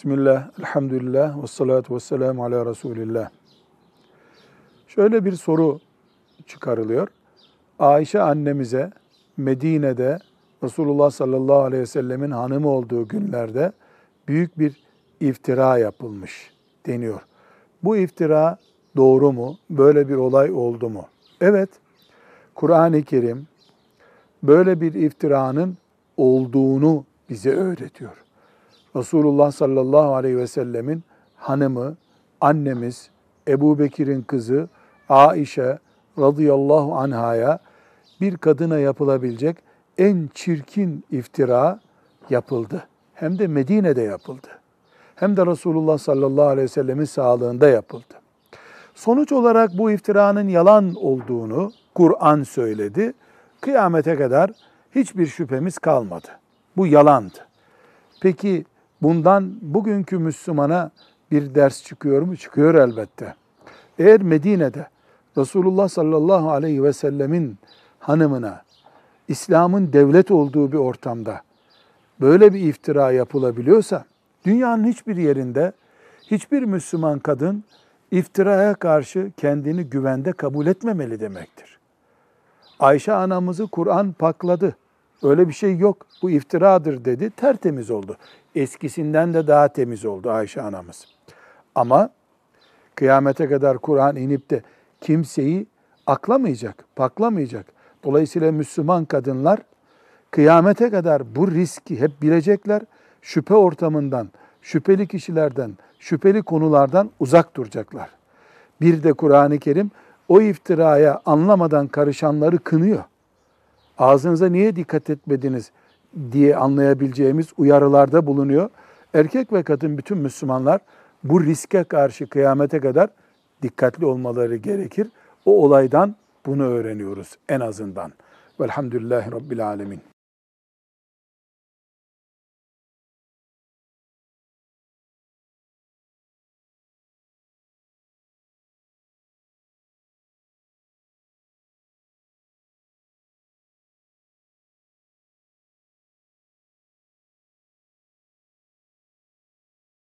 Bismillah, elhamdülillah, ve salatu ve selamu ala Resulillah. Şöyle bir soru çıkarılıyor. Ayşe annemize Medine'de Resulullah sallallahu aleyhi ve sellemin hanımı olduğu günlerde büyük bir iftira yapılmış deniyor. Bu iftira doğru mu? Böyle bir olay oldu mu? Evet, Kur'an-ı Kerim böyle bir iftiranın olduğunu bize öğretiyor. Resulullah sallallahu aleyhi ve sellemin hanımı, annemiz, Ebu Bekir'in kızı Aişe radıyallahu anhaya bir kadına yapılabilecek en çirkin iftira yapıldı. Hem de Medine'de yapıldı. Hem de Resulullah sallallahu aleyhi ve sellemin sağlığında yapıldı. Sonuç olarak bu iftiranın yalan olduğunu Kur'an söyledi. Kıyamete kadar hiçbir şüphemiz kalmadı. Bu yalandı. Peki bundan bugünkü Müslümana bir ders çıkıyor mu? Çıkıyor elbette. Eğer Medine'de Resulullah sallallahu aleyhi ve sellemin hanımına İslam'ın devlet olduğu bir ortamda böyle bir iftira yapılabiliyorsa dünyanın hiçbir yerinde hiçbir Müslüman kadın iftiraya karşı kendini güvende kabul etmemeli demektir. Ayşe anamızı Kur'an pakladı. Öyle bir şey yok. Bu iftiradır dedi. Tertemiz oldu. Eskisinden de daha temiz oldu Ayşe anamız. Ama kıyamete kadar Kur'an inip de kimseyi aklamayacak, paklamayacak. Dolayısıyla Müslüman kadınlar kıyamete kadar bu riski hep bilecekler. Şüphe ortamından, şüpheli kişilerden, şüpheli konulardan uzak duracaklar. Bir de Kur'an-ı Kerim o iftiraya anlamadan karışanları kınıyor. Ağzınıza niye dikkat etmediniz diye anlayabileceğimiz uyarılarda bulunuyor. Erkek ve kadın bütün Müslümanlar bu riske karşı kıyamete kadar dikkatli olmaları gerekir. O olaydan bunu öğreniyoruz en azından. Velhamdülillahi Rabbil Alemin.